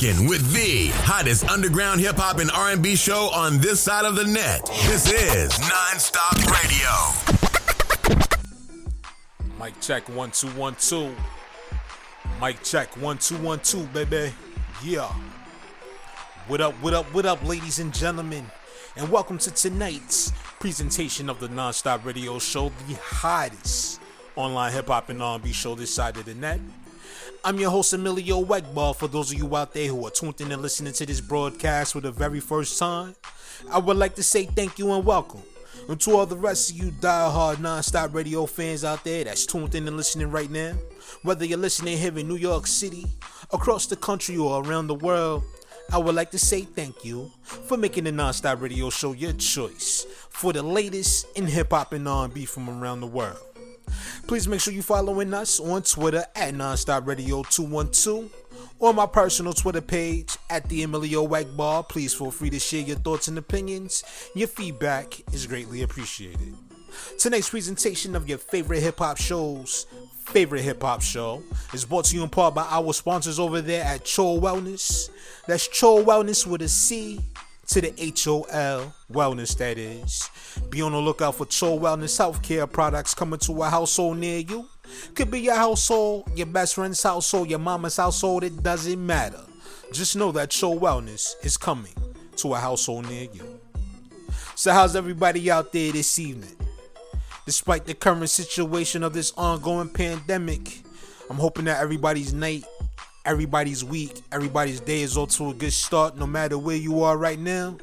rocking with the hottest underground hip hop and R&B show on this side of the net. This is Nonstop Radio. Mic check one two one two. Mic check one two one two, baby. Yeah. What up? What up? What up, ladies and gentlemen? And welcome to tonight's presentation of the Nonstop Radio Show, the hottest online hip hop and R&B show this side of the net. I'm your host Emilio Wegball. For those of you out there who are tuned in and listening to this broadcast for the very first time, I would like to say thank you and welcome. And to all the rest of you die-hard non-stop radio fans out there that's tuned in and listening right now, whether you're listening here in New York City, across the country, or around the world, I would like to say thank you for making the non-stop radio show your choice for the latest in hip-hop and R&B from around the world. Please make sure you're following us on Twitter at Nonstop Radio 212 or my personal Twitter page at the Emilio Wagball. Please feel free to share your thoughts and opinions. Your feedback is greatly appreciated. Tonight's presentation of your favorite hip hop shows, favorite hip hop show, is brought to you in part by our sponsors over there at Cho Wellness. That's Cho Wellness with a C to the HOL Wellness, that is. Be on the lookout for Cho Wellness healthcare products coming to a household near you. Could be your household, your best friend's household, your mama's household, it doesn't matter. Just know that Cho Wellness is coming to a household near you. So, how's everybody out there this evening? Despite the current situation of this ongoing pandemic, I'm hoping that everybody's night everybody's week, everybody's day is off to a good start, no matter where you are right now.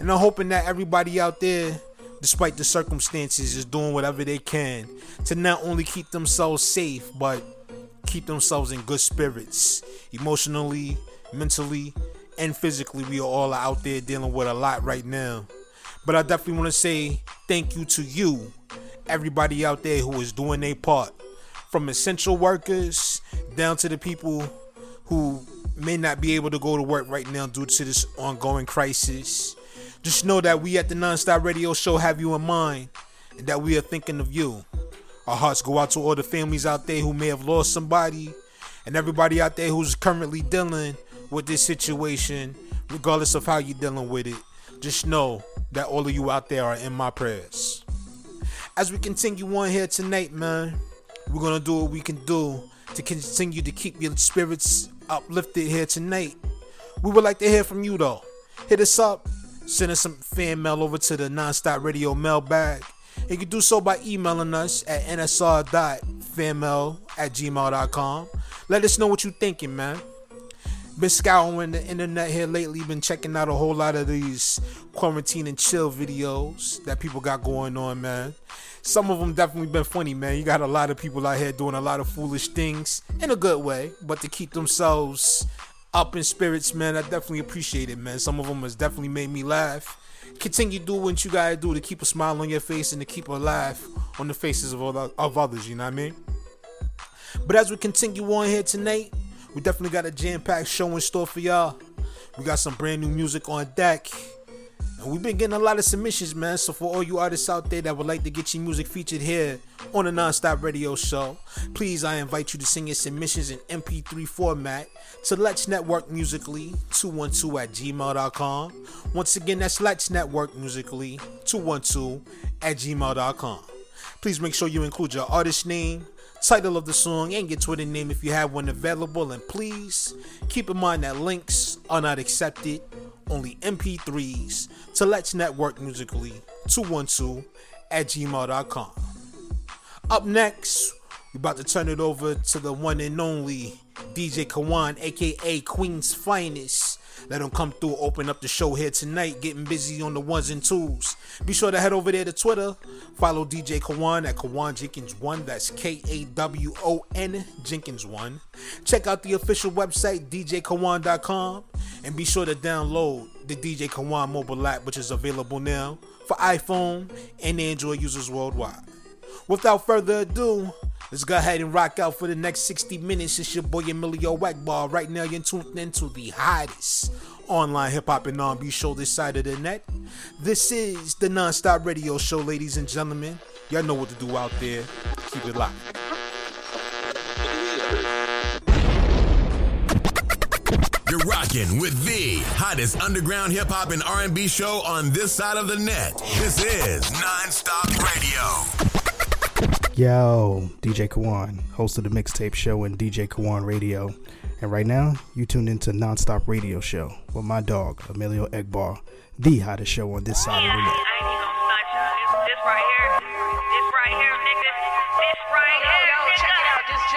And I'm hoping that everybody out there, despite the circumstances, is doing whatever they can to not only keep themselves safe, but keep themselves in good spirits, emotionally, mentally, and physically. We are all out there dealing with a lot right now. But I definitely want to say thank you to you, everybody out there who is doing their part. From essential workers down to the people who may not be able to go to work right now due to this ongoing crisis. Just know that we at the Nonstop Radio Show have you in mind and that we are thinking of you. Our hearts go out to all the families out there who may have lost somebody and everybody out there who's currently dealing with this situation, regardless of how you're dealing with it. Just know that all of you out there are in my prayers. As we continue on here tonight, man, we're gonna do what we can do to continue to keep your spirits uplifted here tonight. We would like to hear from you though. Hit us up, send us some fan mail over to the Nonstop Radio mailbag. You can do so by emailing us at nsr.fanmail at gmail.com. Let us know what you're thinking, man. Been scouring the internet here lately, been checking out a whole lot of these quarantine and chill videos that people got going on, man. Some of them definitely been funny, man. You got a lot of people out here doing a lot of foolish things in a good way, but to keep themselves up in spirits, man, I definitely appreciate it, man. Some of them has definitely made me laugh. Continue do what you gotta do to keep a smile on your face and to keep a laugh on the faces of other, of others. You know what I mean? But as we continue on here tonight, we definitely got a jam-packed show in store for y'all. We got some brand new music on deck. And we've been getting a lot of submissions, man. So for all you artists out there that would like to get your music featured here on the Nonstop Radio Show, please I invite you to send your submissions in MP3 format to Let's Network Musically 212 at gmail.com. Once again, that's Let's Network Musically 212 at gmail.com. Please make sure you include your artist name, title of the song, and your Twitter name if you have one available. And please keep in mind that links are not accepted, only MP3s to Let's Network Musically 212 at gmail.com. Up next, we're about to turn it over to the one and only DJ Kawon, aka Queen's Finest. Let him come through, open up the show here tonight, getting busy on the ones and twos. Be sure to head over there to Twitter. Follow DJ Kawon at Kawon Jenkins1. That's K A W O N Jenkins1. Check out the official website, djkawon.com. And be sure to download the DJ Kawon mobile app, which is available now for iPhone and Android users worldwide. Without further ado, let's go ahead and rock out for the next 60 minutes. It's your boy Emilio Wagball. Right now, you're tuned into the hottest online hip hop and R&B show this side of the net. This is the Nonstop Radio Show, ladies and gentlemen. Y'all know what to do out there. Keep it locked. You're rocking with the hottest underground hip hop and R&B show on this side of the net. This is Nonstop Radio. Yo, DJ Kawon, host of the mixtape show and DJ Kawon Radio. And right now, you tuned into Nonstop Radio Show with my dog, Emilio Egbar, the hottest show on this side of the net.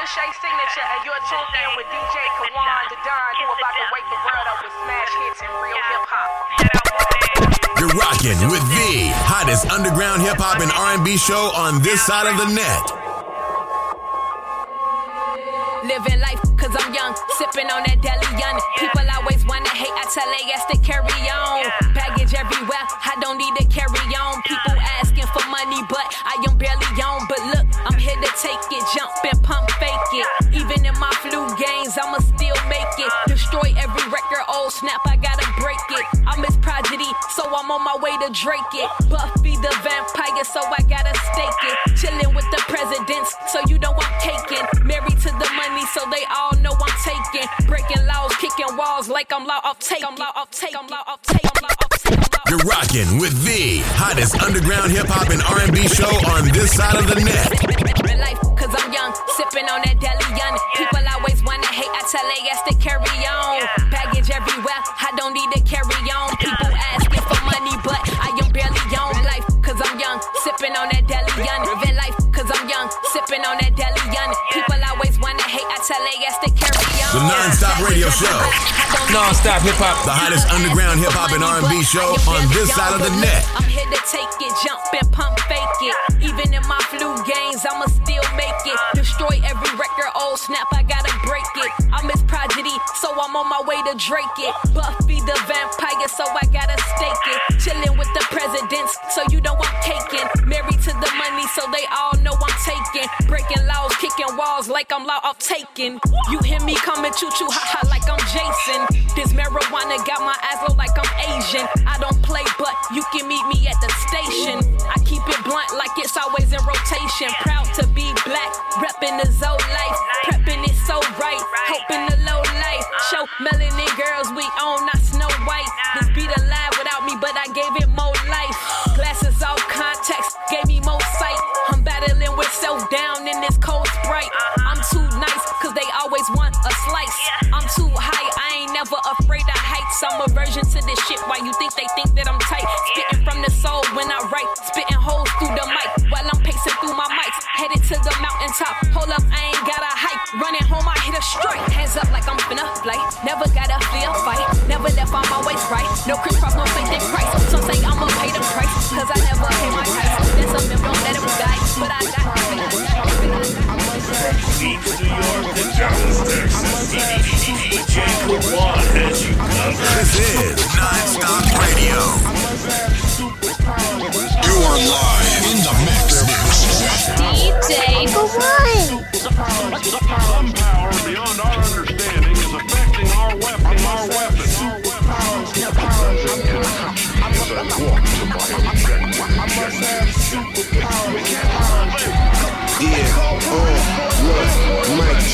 Shay Signature, and you're tuned in with DJ Kawon, the Don, who about to wake the world up with smash hits and real hip hop. You're rocking with the hottest underground hip hop and R&B show on this side of the net. Living life cause I'm young, sipping on that deli young. People always wanna hate, I tell they yes to carry on. Baggage everywhere, I don't need to carry on. People asking for money, but I am barely on. But look, I'm here to take it, jump and pump fake it. Even in my flu games, I'ma still make it. Destroy every record, old snap, I gotta break it. I'm his prodigy, so I'm on my way to Drake it. Buffy the vampire, so I gotta stake it. Chilling with the presidents, so you know I'm caking. Married to the money, so they all know I'm taking. Breaking laws, kicking walls like I'm law off take. I'm law off take. I'm law off take. I'm law off take. You're rocking with the hottest underground hip hop and R&B show on this side of the net. Life, cause I'm young, sipping on that delion. People always wanna hate, I tell they yes to carry on. Baggage everywhere, I don't need to carry on. People asking for money, but I am barely on. Life, cause I'm young, sipping on that delion. Living life, cause I'm young, sipping on that delion. People always The non-stop radio show. Non-stop hip hop. The hottest underground hip hop and R&B show on this side of the net. I'm here to take it, jump and pump fake it. Even in my flu games, I'ma still make it. Every record, old snap, I gotta break it. I'm his prodigy, so I'm on my way to Drake it. Buffy the vampire, so I gotta stake it. Chilling with the presidents, so you know I'm caking. Married to the money, so they all know I'm taking. Breaking laws, kicking walls like I'm law off taking. You hear me coming choo choo ha ha like I'm Jason. This marijuana got my eyes low like I'm Asian. I don't play, but you can meet me at the station. I keep it blunt like it's always in rotation. Proud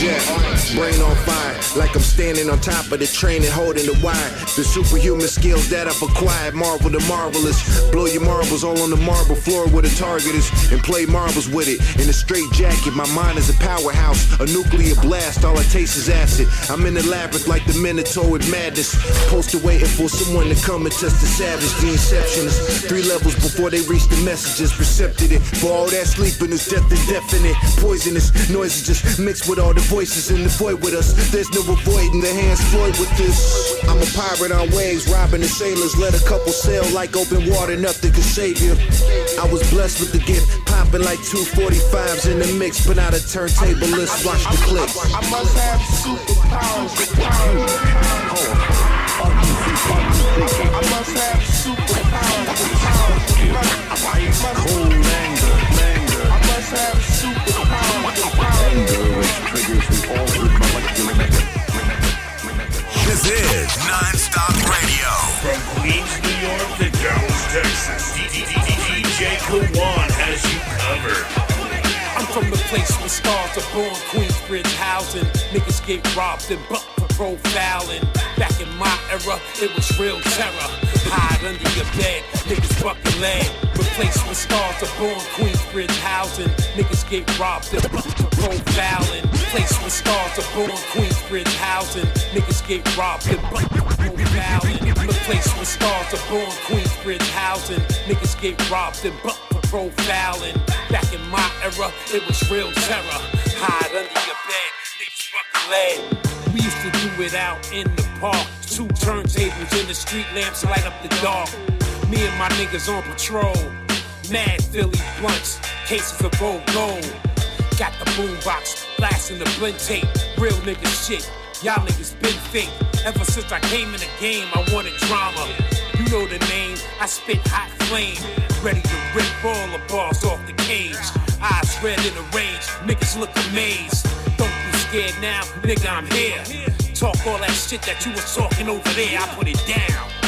Jack, brain on fire, like I'm standing on top of the train and holding the wire. The superhuman skills that I've acquired, marvel the marvelous. Blow your marbles all on the marble floor where the target is, and play marbles with it. In a straight jacket, my mind is a powerhouse, a nuclear blast, all I taste is acid. I'm in the labyrinth like the Minotaur with madness. Posted waiting for someone to come and test the savage, the inceptionist. Three levels before they reach the messages, recepted it. For all that sleeping is death indefinite. Poisonous noises just mixed with all the voices in the void with us. There's no avoiding the hands Floyd with this. I'm a pirate on waves, robbing the sailors. Let a couple sail like open water, nothing can save you. I was blessed with the gift, popping like 245s in the mix, but not a turntable. Let's watch the clicks. I must have superpowers. I must have superpowers. Cold anger, is non-stop radio. From Queens, New York to Dallas, Texas. DJ Kawon has you covered. The place where stars are born, Queensbridge housing. Niggas get robbed and bucked for profiling. Back in my era, it was real terror. Hide under your bed, niggas fucking lead. Replaced with stars are born Queensbridge housing. Niggas get robbed of profiling. Place where stars are born Queensbridge housing. Niggas get robbed of profiling. Replaced with stars are born Queensbridge housing. Niggas get robbed and profiling. Back in my era, it was real terror. Hide under your bed, niggas fucking lead. We used to do it out in the park. Two turntables in the street lamps light up the dark. Me and my niggas on patrol. Mad Philly blunts, cases of old gold. Got the boombox, blasting the blend tape. Real nigga shit. Y'all niggas been fake. Ever since I came in the game, I wanted drama. Know the name, I spit hot flame. Ready to rip all the bars off the cage. Eyes red in the rage, niggas look amazed. Don't be scared now, nigga, I'm here. Talk all that shit that you was talking over there, I put it down.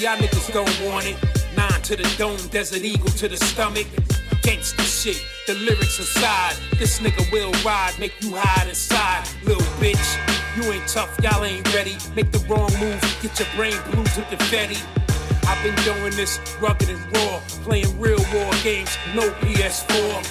Y'all niggas don't want it. Nine to the dome, desert eagle to the stomach. Gangsta shit, the lyrics aside. This nigga will ride, make you hide inside. Little bitch, you ain't tough, y'all ain't ready. Make the wrong move, get your brain blue to the confetti. I've been doing this rugged and raw, playing real war games, no PS4.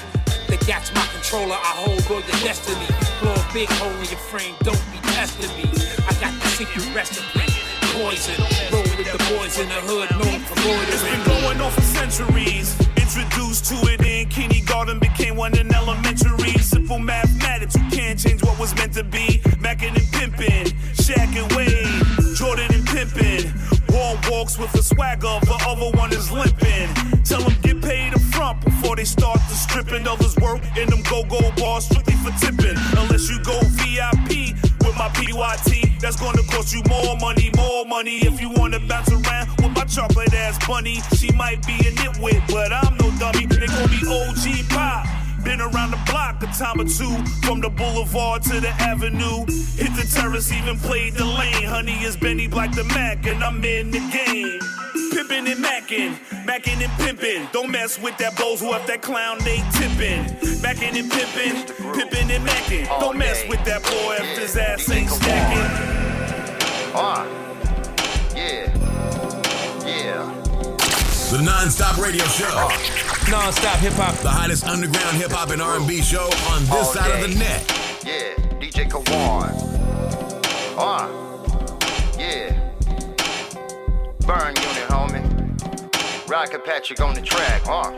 The gat's my controller, I hold all your destiny. Blow a big hole in your frame, don't be testing me. I got the secret recipe, poison. Roll with the boys in the hood, known for It's been going on for centuries. Introduced to it in kindergarten, became one in elementary. Simple mathematics, you can't change what was meant to be. Mackin' and pimpin', Shaq and Wade, Jordan and pimpin'. Wall walks with a swagger, the other one is limping. Tell them get paid up front before they start the stripping. Others work in them go-go bars strictly for tipping. Unless you go VIP my PYT, that's gonna cost you more money, more money. If you wanna bounce around with my chocolate ass bunny, she might be a nitwit, but I'm no dummy. They call me OG Pop. Been around the block a time or two, from the boulevard to the avenue. Hit the terrace, even played the lane. Honey is Benny Black the Mac, and I'm in the game. Pimpin' and mackin', mackin' and pimpin'. Don't mess with that bows who up that clown they tippin'. Mackin' and pimpin', pimpin' and mackin'. Don't mess with that boy if his ass ain't stacking. Uh, yeah, yeah. The non-stop radio show. Non-stop hip hop. The hottest underground hip hop and R&B show on this All side of the net. Yeah, DJ Kawon. Uh, yeah. Burn unit, homie. Rocket Patrick on the track, uh.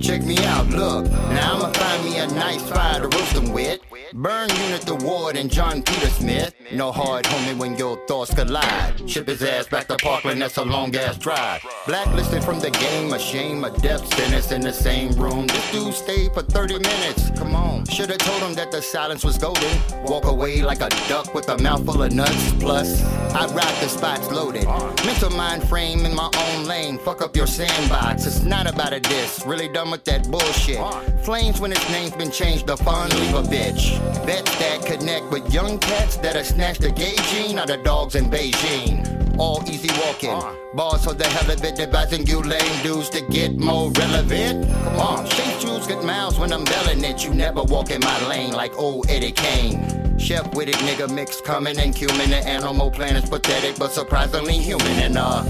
Check me out, look. Now I'ma find me a nice fire to roast them with. Burn unit the Ward and John Peter Smith. No hard homie when your thoughts collide. Ship his ass back to Parkland, that's a long ass drive. Blacklisted from the game, a shame, a death sentence in the same room. This dude stayed for 30 minutes. Come on. Should've told him that the silence was golden. Walk away like a duck with a mouthful of nuts. Plus, I ride the spots loaded. Mental mind frame in my own lane. Fuck up your sandbox. It's not about a diss. Really done with that bullshit. Flames when his name's been changed to fun, leave a bitch. Vets that connect with young cats that'll snatched the gay gene out of dogs in Beijing. All easy walking. Bars for the hell of it, advising you lame dudes to get more relevant. Come on, shape shoes get miles when I'm belling it. You never walk in my lane like old Eddie Kane. Chef with it, nigga mix coming and cumin. The animal planet's pathetic, but surprisingly human. And uh,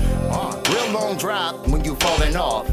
real long drop when you falling off.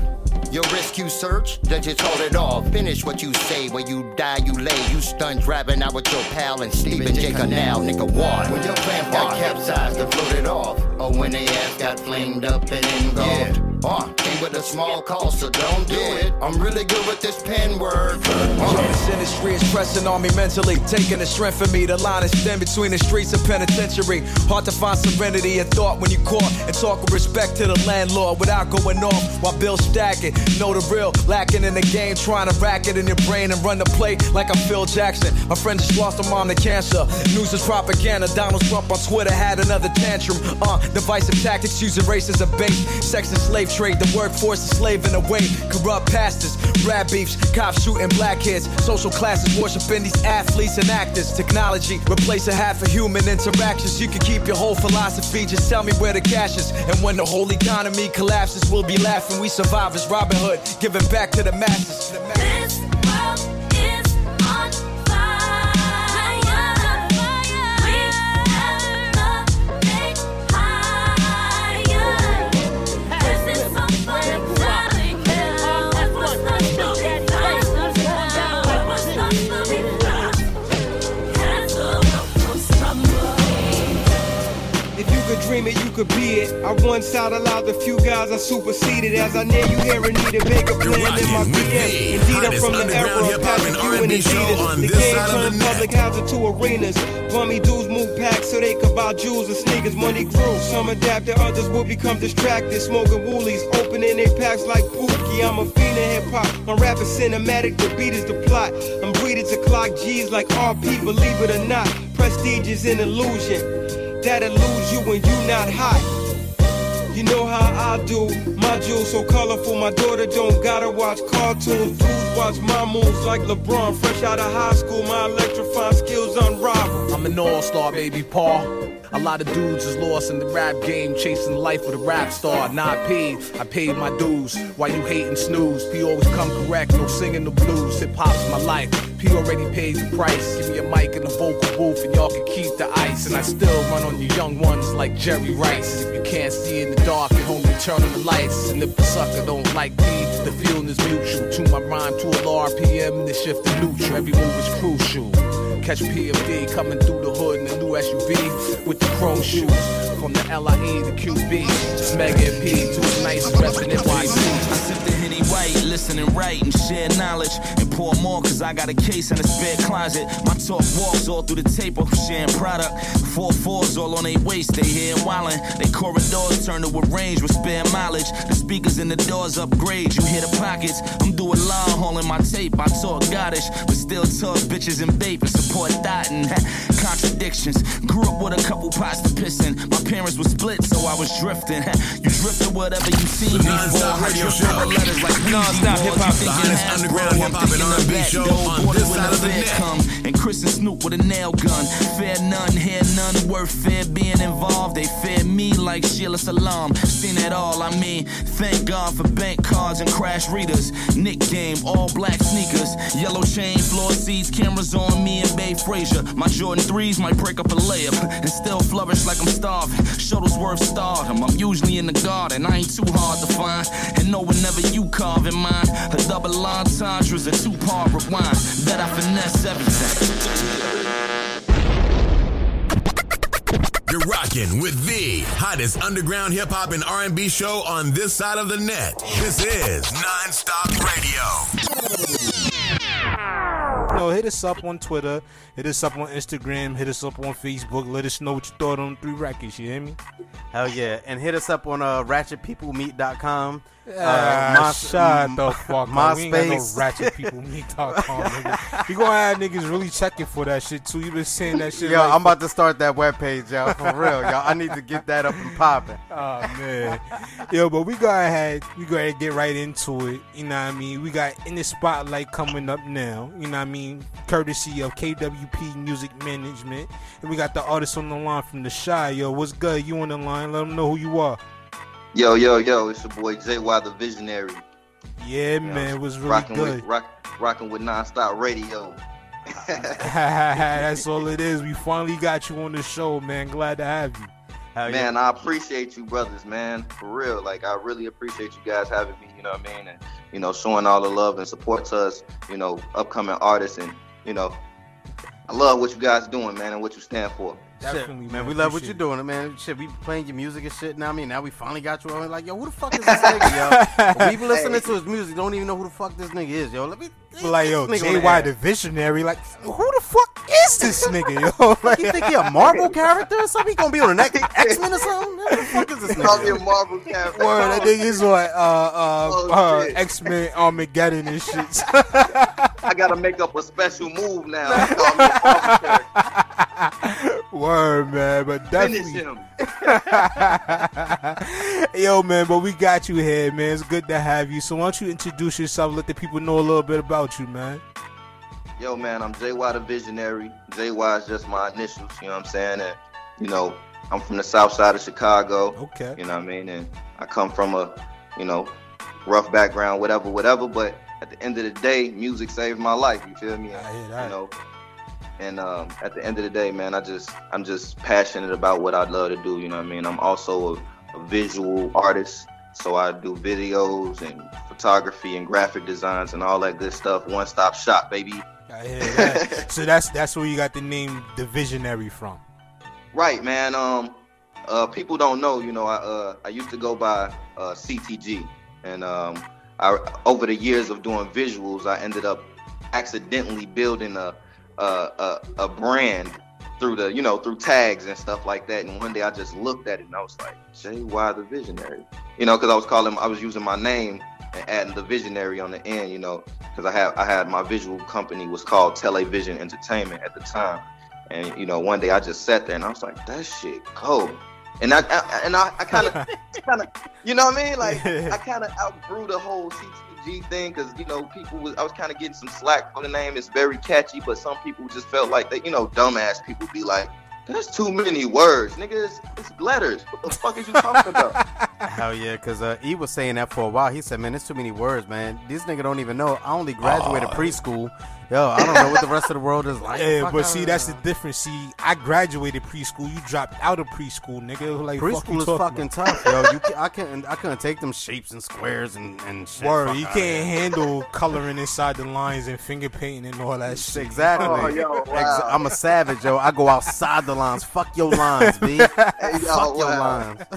Your rescue search, then just hold it off. Finish what you say, where you die, you lay. You stunned driving out with your pal and Stephen J. Canal, nigga, what? When your plan got capsized and floated off, or when they ass got flamed up and engulfed. Uh, came with a small cost, so don't do it. I'm really good with this pen word. Uh, This industry is pressing on me mentally, taking the strength from me. The line is thin between the streets and penitentiary. Hard to find serenity and thought when you caught and talk with respect to the landlord without going off while bills stacking. Know the real, lacking in the game, trying to rack it in your brain and run the play like I'm Phil Jackson. My friend just lost a mom to cancer. News is propaganda. Donald Trump on Twitter had another tantrum. Uh, divisive tactics using race as a bait. Sex and slave trade, the workforce is slaving away. Corrupt pastors, rap beefs, cops shooting blackheads. Social classes worshiping these athletes and actors. Technology replacing half of human interactions. You can keep your whole philosophy, just tell me where the cash is. And when the whole economy collapses, we'll be laughing. We survivors, Robin Hood, giving back to the masses. Dream it, you could be it. I once out aloud the few guys I superseded as I near you here and need a bigger plan in my PM. Indeed, I'm from the era of Patrick Ewing and Adidas. The game turned public housing to arenas. Bummy dudes move packs so they could buy jewels and sneakers. Money grew, some adapted, others will become distracted. Smoking woolies, opening their packs like Pookie. I'm a fiend in hip hop. My rap is cinematic, the beat is the plot. I'm breeded to clock G's like RP, believe it or not. Prestige is an illusion that'll lose you when you not hot. You know how I do. My jewels so colorful, my daughter don't gotta watch cartoons. Dudes watch my moves like LeBron, fresh out of high school. My electrifying skills unrivaled. I'm an all-star, baby, Paul. A lot of dudes is lost in the rap game, chasing life with a rap star. Not paid, I paid my dues. Why you hating snooze? P always come correct, no singing the blues. Hip hop's my life. P already paid the price. Give me a mic and a vocal booth, and y'all can keep the ice. And I still run on you young ones like Jerry Rice. If you can't see in the dark, at home, turn on the lights. And if the sucker don't like me, To my to a RPM, the shift to neutral. Every move is crucial. Catch PMD coming through the hood in a new SUV with the chrome shoes. From the LIE to QB, Mega P to a nice reppin' NYC white, listen and write and share knowledge and pour more cause I got a case in a spare closet. My talk walks all through the tape of sharing product. Four fours all on their waist, they here wildin'. They corridors turn to a range with spare mileage. The speakers in the doors upgrade, you hear the pockets. I'm doing long hauling my tape. I talk goddish, but still talk bitches and babe and support dotting. Contradictions. Grew up with a couple pots to pissin'. My parents were split, so I was drifting. you drifted whatever you seen before. I drifted letters like non-stop hip hop. The hottest underground hip hop and R&B show on this side of the net. Come, and Chris and Snoop with a nail gun. Fair none, hair none, worth fair being involved. They fear me like Sheila Salam. Seen it all, I mean, thank God for bank cards and crash readers. Nick game, all black sneakers, yellow chain, floor seats, cameras on me and Bay Frazier. My Jordan 3s might break up a layup and still flourish like I'm starving. Shuttlesworth starred him. I'm usually in the garden, I ain't too hard to find. And know whenever you carve in mine, a double entendre's a two part rewind. Bet I finesse everything. You're rocking with the hottest underground hip hop and R&B show on this side of the net. This is Nonstop Radio. Yo, hit us up on Twitter, hit us up on Instagram, hit us up on Facebook. Let us know what you thought on three records. You hear me? Hell yeah, and hit us up on uh, ratchetpeoplemeet.com. Ah, shut the fuck my up. We ain't got no space. ratchet people meet.com, nigga. You gonna have niggas really checking for that shit too. You been saying that shit. Yo, like, I'm about to start that webpage, y'all. For real, y'all. I need to get that up and popping. Oh man, yo, but we go ahead, we go ahead and get right into it. You know what I mean? We got in the spotlight coming up now. You know what I mean? Courtesy of KWP Music Management, and we got the artist on the line from the Shy. Yo, what's good? You on the line? Let them know who you are. Yo, yo, yo, it's your boy JY the Visionary. Yeah, man, it was really rocking good. With, rock, rocking with nonstop radio. That's all it is. We finally got you on the show, man. Glad to have you. man, I appreciate you, brothers, man. For real. Like, I really appreciate you guys having me, you know what I mean? And, you know, showing all the love and support to us, you know, upcoming artists. And, you know, I love what you guys doing, man, and what you stand for. Shit, man, we love what you're doing, man. Shit, we playing your music and shit. Now I mean, now we finally got you on. Like, yo, who the fuck is this nigga, yo? we been listening to his music, don't even know who the fuck this nigga is, yo. Let me Like, yo, this nigga on the JY air. the Visionary, like, who the fuck is this nigga, yo? Like, you think he a Marvel character or something? He gonna be on the next X Men or something? Who the fuck is this Call me a? Marvel character. Word, that nigga is like, uh, uh, Oh, uh, shit. X Men Armageddon and shit. I gotta make up a special move now. Call me a Marvel character. Word, man, but Finish definitely. him. Yo, man, but we got you here, man. It's good to have you. So why don't you introduce yourself, let the people know a little bit about you, man. Yo, man, I'm JY the Visionary. JY is just my initials, you know what I'm saying? And, you know, I'm from the south side of Chicago. Okay. You know what I mean? And I come from a, you know, rough background, whatever, whatever. But at the end of the day, music saved my life. You feel me? I hear that. You know, and um, at the end of the day, man, I just I'm just passionate about what I love to do. You know what I mean? I'm also a, a visual artist, so I do videos and photography and graphic designs and all that good stuff. One stop shop, baby. That. so that's that's where you got the name The Visionary from. Right, man. Um, uh, people don't know. You know, I uh, I used to go by uh, CTG, and um, I over the years of doing visuals, I ended up accidentally building a a, a, a brand through the you know through tags and stuff like that. And one day I just looked at it and I was like, Jay JY the Visionary, you know, because I was calling, I was using my name and adding the Visionary on the end, you know, because I had I had my visual company was called Television Entertainment at the time. And you know, one day I just sat there and I was like, "That shit cold." And I, I and I kind of, kind of, you know what I mean? Like I kind of outgrew the whole CTG thing because you know people was I was kind of getting some slack for the name. It's very catchy, but some people just felt like that. You know, dumbass people be like, "That's too many words, nigga. It's, it's letters. What the fuck is you talking about?" Hell yeah, because uh, he was saying that for a while. He said, man, it's too many words, man. This nigga don't even know. I only graduated Oh. preschool. Yo, I don't know what the rest of the world is like. Yeah, Fuck but out see, of that's here. the difference. See, I graduated preschool. You dropped out of preschool, nigga. Like fuck Preschool you is fucking about? tough, yo. You, ca- I can't, I couldn't take them shapes and squares and and shit. Word, Fuck you can't here. handle coloring inside the lines and finger painting and all that shit. Exactly. Oh, yo, Ex- wow. I'm a savage, yo. I go outside the lines. Fuck your lines, B. yo, Fuck your lines.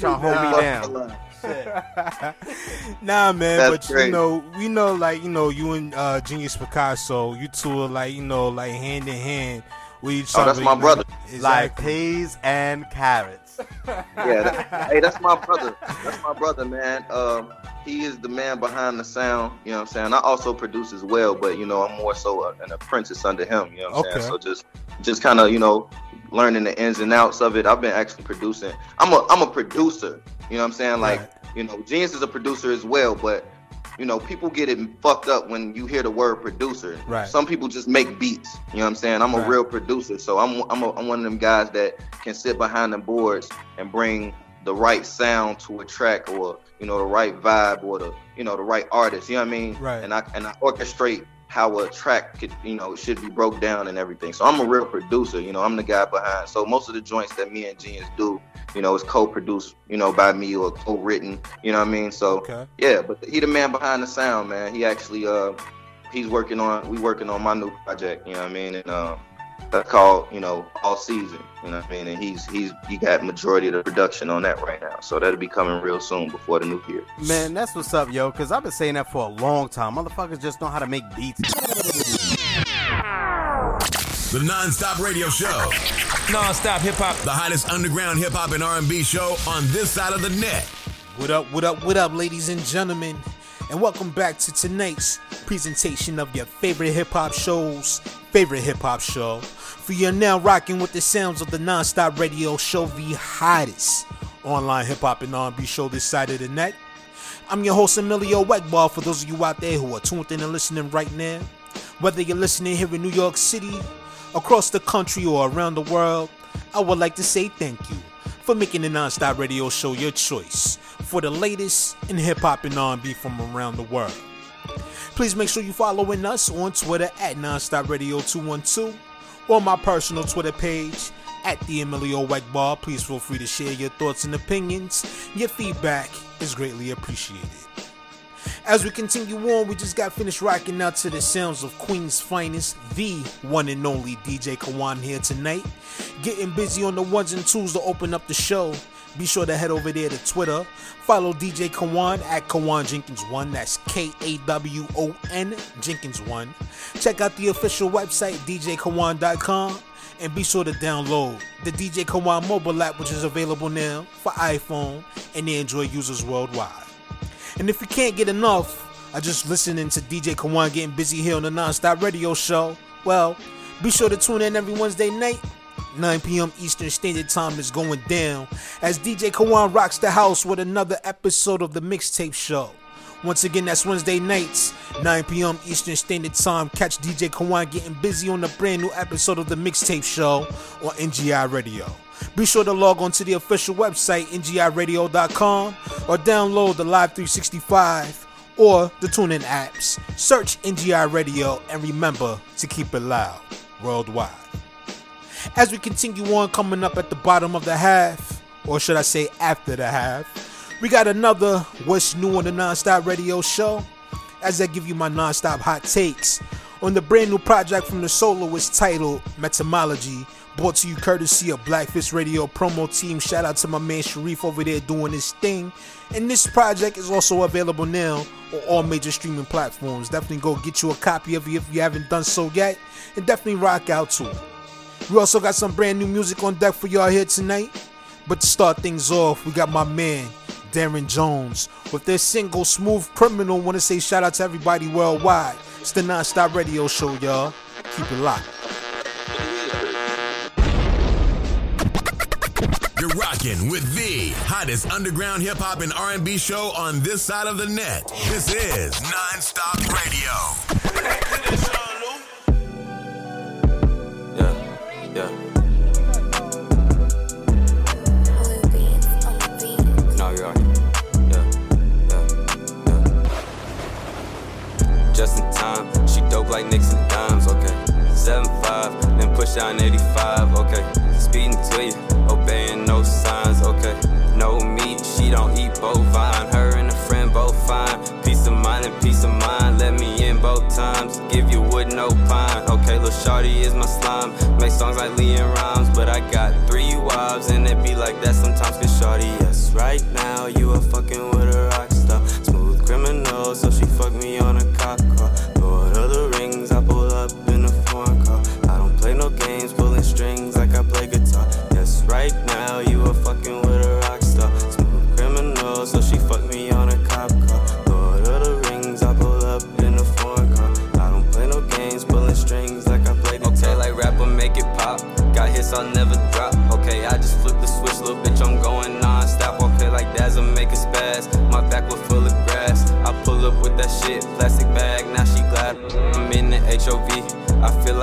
Trying to hold me down. nah, man, That's but great. you know, we know, like you know, you and uh, Genius Picasso, you two are like you know, like hand in hand with each Oh, other. that's my you know? brother. Like peas and carrots. yeah, that, hey, that's my brother. That's my brother, man. Um, he is the man behind the sound. You know what I'm saying? I also produce as well, but you know, I'm more so a, an apprentice under him. You know what I'm Okay. saying? So just, just kind of, you know, learning the ins and outs of it. I've been actually producing. I'm a, I'm a producer. You know what I'm saying? Like, Right. you know, Genius is a producer as well, but. You know, people get it fucked up when you hear the word producer. Right. Some people just make beats. You know what I'm saying? I'm a Right. real producer, so I'm I'm, a, I'm one of them guys that can sit behind the boards and bring the right sound to a track or you know the right vibe or the you know the right artist you know what i mean Right. and i and i orchestrate how a track could you know should be broke down and everything. So i'm a real producer you know i'm the guy behind. So most of the joints that me and genius do you know is co-produced you know by me or co-written you know what i mean? So Okay. yeah but he the man behind the sound man. He actually uh he's working on we working on my new project you know what i mean? And um that's called you know all season you know what i mean and he's he's he got majority of the production on that right now so that'll be coming real soon before the new year Man, that's what's up, yo. Because I've been saying that for a long time. Motherfuckers just know how to make beats. The non-stop radio show. Non-stop hip hop. The hottest underground hip hop and R&B show on this side of the net. What up, what up, what up, ladies and gentlemen? And welcome back to tonight's presentation of your favorite hip hop shows, favorite hip hop show. For you're now rocking with the sounds of the non-stop radio show, the hottest online hip hop and R&B show this side of the net. I'm your host Emilio Wegball. For those of you out there who are tuned in and listening right now, whether you're listening here in New York City, across the country, or around the world, I would like to say thank you for making the non-stop radio show your choice for the latest in hip hop and R&B from around the world. Please make sure you following us on Twitter at Nonstop Radio 212 or my personal Twitter page at the Emilio Wegball. Please feel free to share your thoughts and opinions. Your feedback is greatly appreciated. As we continue on, we just got finished rocking out to the sounds of Queen's finest, the one and only DJ Kawon here tonight. Getting busy on the ones and twos to open up the show. Be sure to head over there to Twitter. Follow DJ Kawon at Kawon Jenkins1. That's K A W O N Jenkins1. Check out the official website, djkawon.com. And be sure to download the DJ Kawon mobile app, which is available now for iPhone and Android users worldwide. And if you can't get enough I just listening to DJ Kawon getting busy here on the Nonstop Radio Show, well, Be sure to tune in every Wednesday night. 9 p.m. Eastern Standard Time is going down as DJ Kawon rocks the house with another episode of the Mixtape Show. Once again, that's Wednesday nights, 9 p.m. Eastern Standard Time. Catch DJ Kawon getting busy on a brand new episode of the Mixtape Show on NGI Radio. Be sure to log on to the official website, ngiradio.com, or download the Live 365 or the TuneIn apps. Search NGI Radio and remember to keep it loud worldwide. As we continue on, coming up at the bottom of the half, or should I say after the half, we got another What's New on the Nonstop Radio show. As I give you my nonstop hot takes on the brand new project from the soloist titled Metamology, brought to you courtesy of Blackfist Radio promo team. Shout out to my man Sharif over there doing his thing. And this project is also available now on all major streaming platforms. Definitely go get you a copy of it if you haven't done so yet, and definitely rock out to it. We also got some brand new music on deck for y'all here tonight. But to start things off, we got my man Darren Jones with their single Smooth Criminal. Want to say shout out to everybody worldwide. It's the Non-Stop Radio Show, y'all. Keep it locked. You're rocking with the hottest underground hip hop and R&B show on this side of the net. This is Non-Stop Radio. Yeah, yeah. No, you are. Yeah, yeah, yeah. Just in time, she dope like Nixon dimes, okay. 7-5, then push down 85, okay. Speeding to you, Wood, no pine. Okay, Lil Shorty is my slime. Make songs like Lee and Rhymes, but I got three wives and it be like that sometimes. Cause Shorty, yes, right now you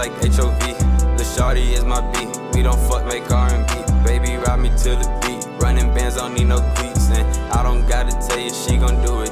like HOV. The shorty is my beat. We don't fuck, make R&B. Baby, ride me to the beat. Running bands, don't need no cleats. And I don't gotta tell you, she gon' do it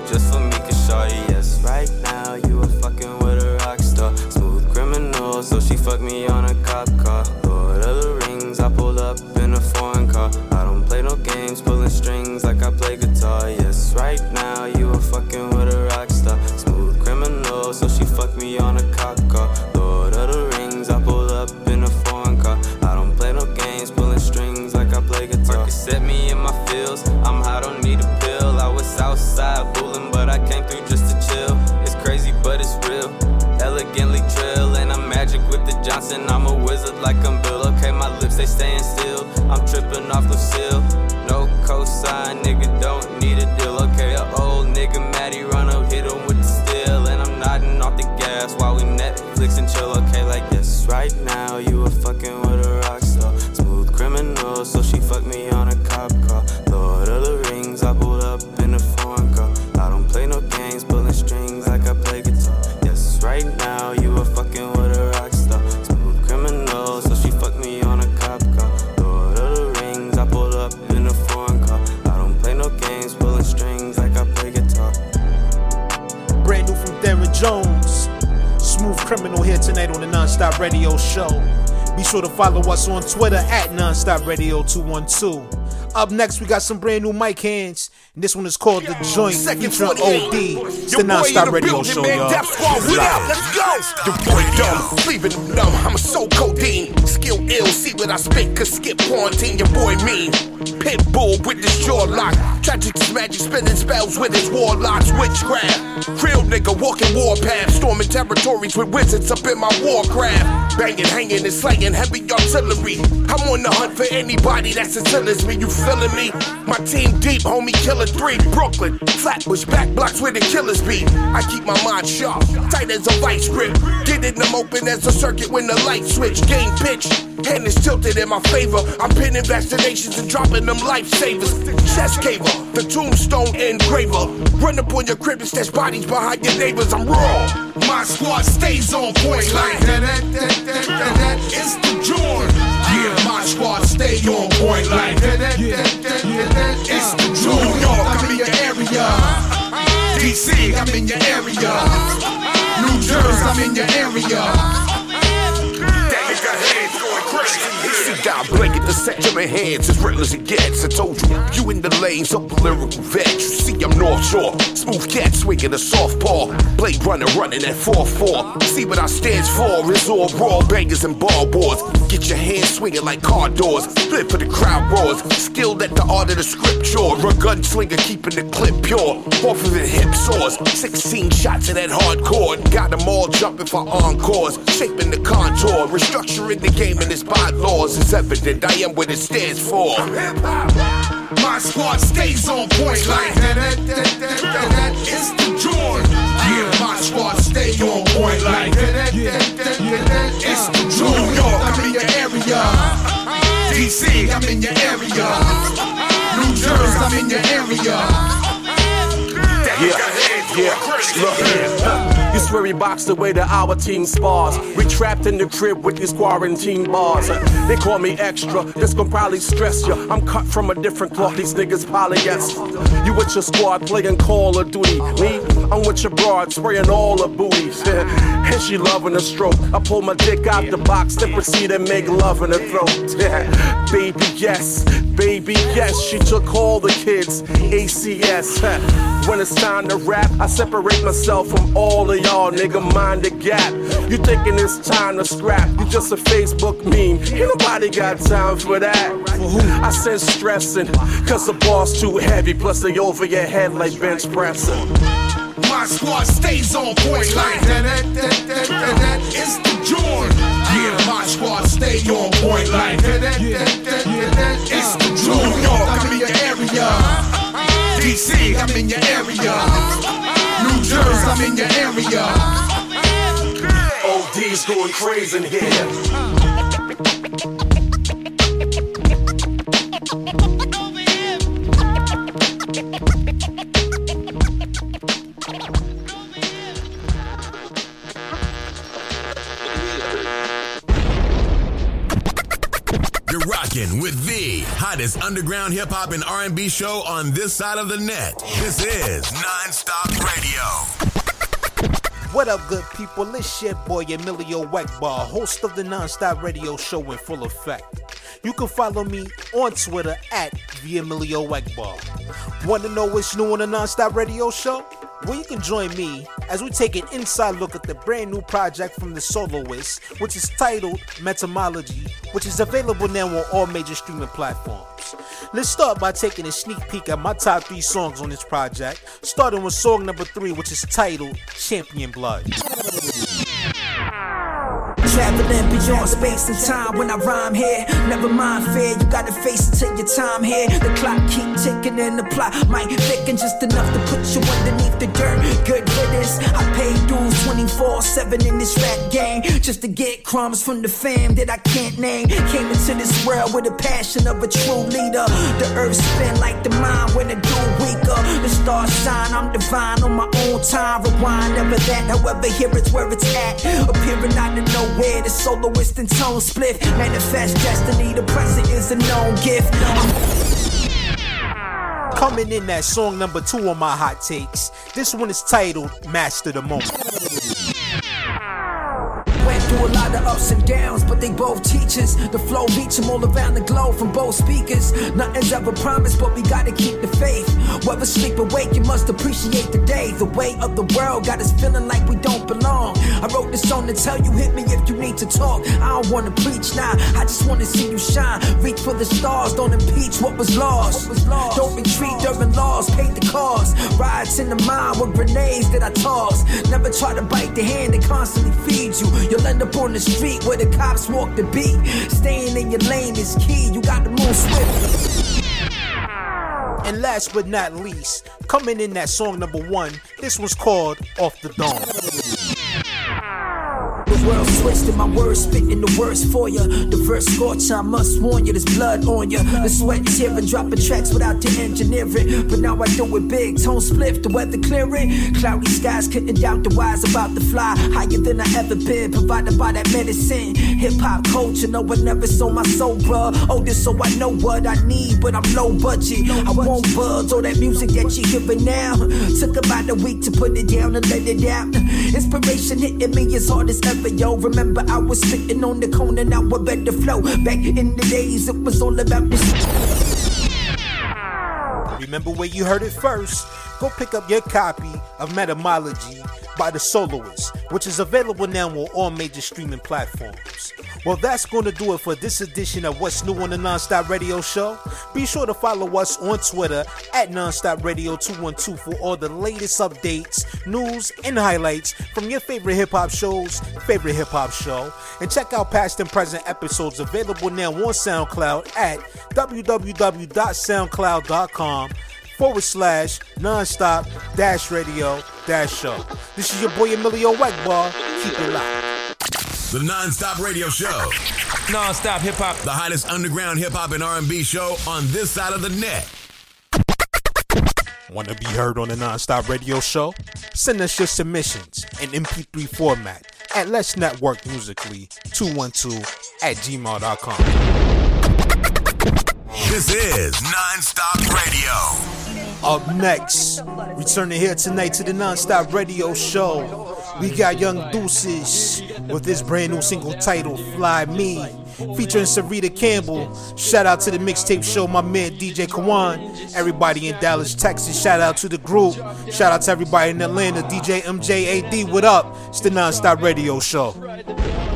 follow us on Twitter at Nonstop Radio 212. Up next, we got some brand new mic hands. And this one is called The Joint Second featuring OD. It's the Nonstop Radio Show, y'all. Let's go. The boy dumb, leaving them numb. I'm a soul codeine. Skill ill, see what I spit, cause skip quarantine. Your boy mean. Pit bull with this jaw lock. Tragic is magic, spinning spells with his warlocks, witchcraft. Real nigga walking warpath, storming territories with wizards up in my warcraft. Banging, hanging, and slaying heavy artillery. I'm on the hunt for anybody that's as ill as me. You feeling me? My team deep, homie, killer three, Brooklyn. Flatbush, back blocks where the killers be. I keep my mind sharp, tight as a vice grip. Getting them open as a circuit when the light switch. Game pitch, hand is tilted in my favor. I'm pinning vaccinations and dropping them lifesavers. Chest caver, the tombstone engraver. Run up on your crib and stash bodies behind your neighbors. I'm raw. My squad stays on point like that. It's the Jordan. Yeah, my squad stay on point like that. It's the Jordan. New York, I'm in your area. DC, I'm in your area. New Jersey, I'm in your area. Down, blanket the set of my hands as real as it gets. I told you, you in the lanes of the lyrical vet. You see, I'm North Shore, smooth cat swinging a softball. Blade runner running at 4-4. See what I stands for? It's all raw bangers and ball boards. Get your hands swinging like car doors. Flip for the crowd roars. Skilled at the art of the scripture. A gunslinger keeping the clip pure. Off of the hip soars. 16 shots of that hardcore. Got them all jumping for encores. Shaping the contour. Restructuring the game and its bylaws. It's evident I am what it stands for. My squad stays on point like that. It's the Jordan. Yeah, my squad stay on point like that. It's the Jordan. New York, I'm in your area. DC, I'm in your area. New Jersey, I'm in your area. Yeah, yeah, look. You swear we boxed the way that our team spars. We trapped in the crib with these quarantine bars. They call me extra, this gon' probably stress ya. I'm cut from a different cloth, these niggas polyester. You with your squad playing Call of Duty. Me, I'm with your broad spraying all the booties. and she loving the stroke. I pull my dick out the box, then proceed and make love in her throat. baby, yes, baby, yes. She took all the kids, ACS. When it's time to rap, I separate myself from all of y'all, nigga. Mind the gap. You thinking it's time to scrap? You just a Facebook meme. Ain't nobody got time for that. I sense stressing, cause the boss too heavy, plus they over your head like bench pressing. My squad stays on point like that. that, that, that, that. It's the Jordan. Yeah, my squad stay on point like that. that, that, that, that. It's the Jordan. New York, I'm in your area. DC, I'm in your area. New I'm in your area. OD's going crazy in here. Hottest underground hip hop and R&B show on this side of the net. This is Nonstop Radio. What up, good people? It's your boy Emilio Weckbar, host of the Nonstop Radio Show in full effect. You can follow me on Twitter at the Emilio. Want to know what's new on the Nonstop Radio Show? Well, you can join me as we take an inside look at the brand new project from the soloist, which is titled Metamology, which is available now on all major streaming platforms. Let's start by taking a sneak peek at my top three songs on this project, starting with song number three, which is titled Champion Blood. Traveling beyond space and time when I rhyme here. Never mind fear, you gotta face it till your time here. The clock keep ticking and the plot might thicken just enough to put you underneath the dirt. Good riddance. I pay dues 24-7 in this rap game just to get crumbs from the fam that I can't name. Came into this world with the passion of a true leader. The earth spin like the mind when it do weaker. The stars shine, I'm divine on my own time. Rewind, never that. However, here it's where it's at. Appearing out of nowhere, the soloist and tone split. Manifest destiny, the present is a known gift. Coming in at song number two on my hot takes. This one is titled Master the Moment. Through a lot of ups and downs, but they both teachers. The flow reach them all around the globe from both speakers. Nothing's ever promised, but we gotta keep the faith. Whether sleep or wake, you must appreciate the day. The weight of the world got us feeling like we don't belong. I wrote this song to tell you, hit me if you need to talk. I don't wanna preach now, I just wanna see you shine. reach for the stars, don't impeach what was lost. Don't retreat during laws, paid the cost. Riots in the mind with grenades that I toss. Never try to bite the hand that constantly feeds you. You'll up on the street where the cops walk the beat. Staying in your lane is key. You got to move swiftly. And last but not least, coming in at song number one, this was called Off the Dome. The world's twisted, my words spitting the worst for ya. The verse scorch, I must warn you, there's blood on ya. The sweat tearing, dropping tracks without the engineering. But now I do it big, tone split, the weather clearing. Cloudy skies couldn't doubt the wise about to fly. Higher than I ever been, provided by that medicine. Hip hop culture, no one never sold my soul, bruh. Oh, Older, so I know what I need, but I'm low budget. I won't budge all that music that you hearing now. Took about a week to put it down and let it out. Inspiration hitting me as hard as ever, yo. Remember, I was spitting on the corner, now I better flow. Back in the days, it was all about this. Remember where you heard it first? Go pick up your copy of Metamology by the Soloist, which is available now on all major streaming platforms. Well, that's going to do it for this edition of What's New on the Nonstop Radio Show. Be sure to follow us on Twitter at Nonstop Radio 212 for all the latest updates, news, and highlights from your favorite hip hop shows, favorite hip hop show. And check out past and present episodes available now on SoundCloud at www.soundcloud.com forward slash nonstop dash radio dash show. This is your boy Emilio Wegbar. Keep it locked. The Non-Stop Radio Show. Non-stop hip hop. The hottest underground hip hop and R&B show on this side of the net. Want to be heard on the Non-Stop Radio Show? Send us your submissions in MP3 format at Let's Network Musically 212 at gmail.com. This is Non-Stop Radio. Up next, returning here tonight to the Non-Stop Radio Show, we got Young Deuces with this brand new single titled Fly Me, featuring Sarita Campbell. Shout out to the mixtape show, my man DJ Kawon. Everybody in Dallas, Texas, shout out to the group. Shout out to everybody in Atlanta, DJ MJAD, what up? It's the Non-Stop Radio Show.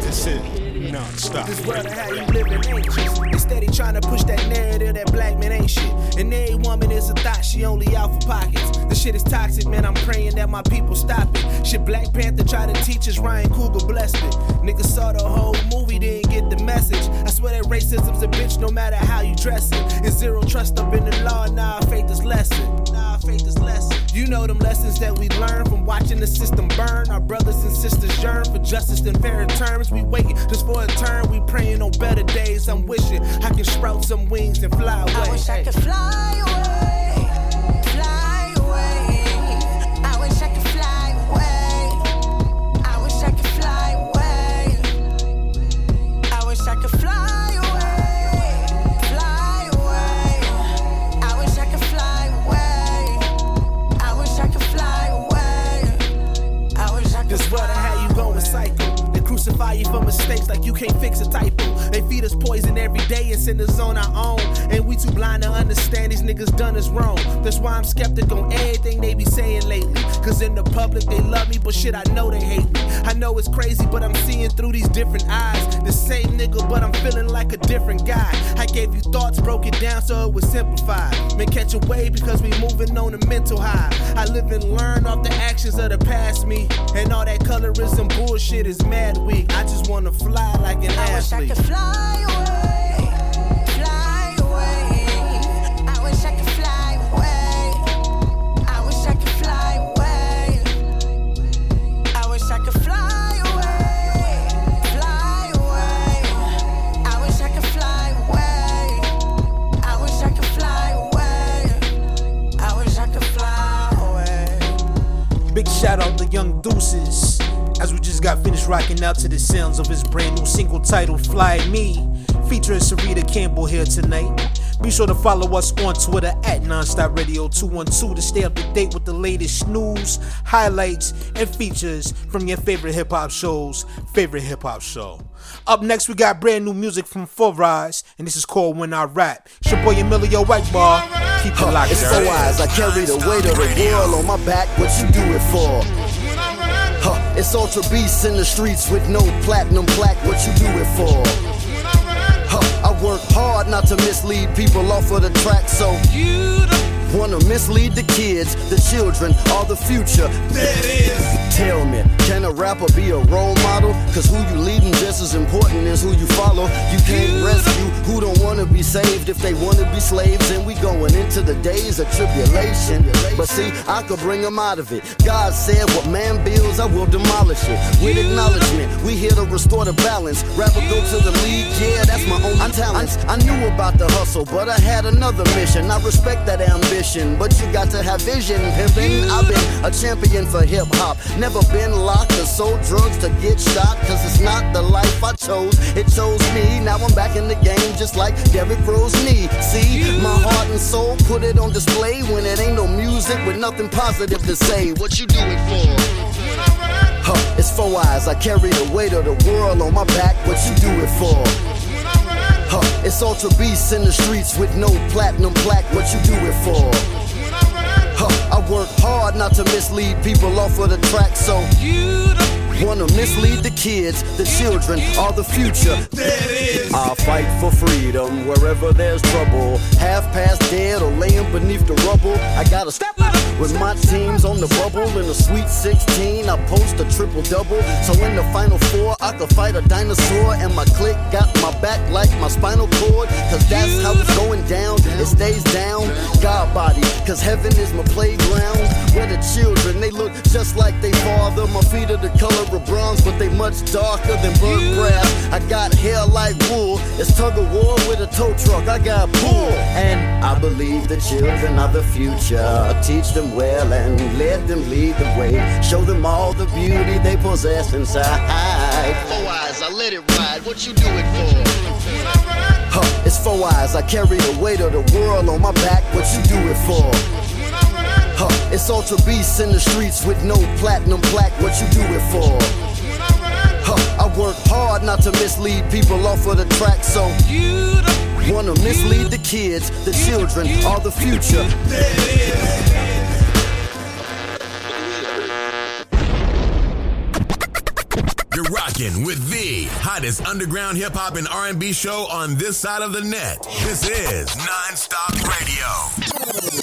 This is Non-Stop. This world of how you living anxious. They steady trying to push that narrative that black man ain't shit. And every woman is a thought, she only out for pockets. The shit is toxic, man. I'm praying that my people stop it. Shit, Black Panther tried to teach us, Ryan Coogler blessed it. Niggas saw the whole movie, didn't get the message. I swear that racism's a bitch no matter how you dress it. It's zero trust up in the law, nah, faith is lesson. Nah, faith is lesson. You know them lessons that we learn from watching the system burn. Our brothers and sisters yearn for justice and fair terms. We waiting just for a turn. We praying on better days. I'm wishing I can sprout some wings and fly away. I wish I could fly away, fly away. I wish I could fly away. I wish I could fly away. I wish I could fly away, fly away. I wish I could fly away. I wish I could fly away. I wish I could This world you going psycho. They crucify you for mistakes like you can't fix a typo. They feed us poison every day and send us on our own. And we too blind to understand these niggas done us wrong. That's why I'm skeptic on everything they be saying lately. Cause in the public they love me, but shit, I know they hate me. I know it's crazy, but I'm seeing through these different eyes. The same nigga, but I'm feeling like a different guy. I gave you thoughts, broke it down so it was simplified. Man, catch a wave because we moving on a mental high. I live and learn off the actions of the past me. And all that colorism bullshit is mad weak. I just wanna fly like an I wish I athlete. could fly away, just got finished rocking out to the sounds of his brand new single titled Fly Me, featuring Sarita Campbell here tonight. Be sure to follow us on Twitter at Nonstop Radio 212 to stay up to date with the latest news, highlights, and features from your favorite hip hop shows, favorite hip hop show. Up next, we got brand new music from Full Rise, and this is called When I Rap. It's your boy Emilio Whitebar. Keep it locked. It's four eyes. I carry the weight of the world on my back. What you do it for? It's ultra beasts in the streets with no platinum plaque. What you do it for? Huh, I work hard, not to mislead people off of the track, so you wanna mislead the kids, the children, or the future. That is. Tell me, can a rapper be a role model? Cause who you leading just as important as who you follow. You can't rescue who don't wanna be saved if they wanna be slaves. And we going into the days of tribulation. But see, I could bring them out of it. God said, What man builds, I will demolish it. With acknowledgement, we here to restore the balance. Rapper go to the league, yeah, that's my own talent. I knew about the hustle, but I had another mission. I respect that ambition, but you got to have vision, pimpin'. I've been a champion for hip hop. Never been locked or sold drugs to get shot, cause it's not the life I chose. It chose me. Now I'm back in the game, just like Derrick Rose knee. See, my heart and soul put it on display when it ain't no music with nothing positive to say. What you do it for? Huh, it's four eyes. I carry the weight of the world on my back. What you do it for? Huh, it's ultra beasts in the streets with no platinum plaque. What you do it for? Huh, I work hard not to mislead people off of the track, so you wanna mislead the kids, the children, or the future. I'll fight for freedom wherever there's trouble. Half past dead or laying beneath the rubble. I gotta step up with my teams on the bubble. In the sweet 16, I post a triple double. So in the final four, I could fight a dinosaur. And my clique got my back like my spinal cord. Cause that's how it's going down. It stays down. God body, cause heaven is my playground. Where the children, they look just like they father. My feet are the color of bronze, but they much darker than burnt brass. I got hair like wool. It's tug of war with a tow truck. I got pull. And I believe the children are the future. Teach them well and let them lead the way. Show them all the beauty they possess inside. Four eyes, I let it ride. What you do it for? Huh, it's four eyes. I carry the weight of the world on my back. What you do it for? Huh, it's ultra beasts in the streets with no platinum plaque. What you do it for? Huh, I work hard not to mislead people off of the track, so you wanna mislead the kids, the children, or the future. You're rocking with the hottest underground hip hop and R&B show on this side of the net. This is Nonstop Radio.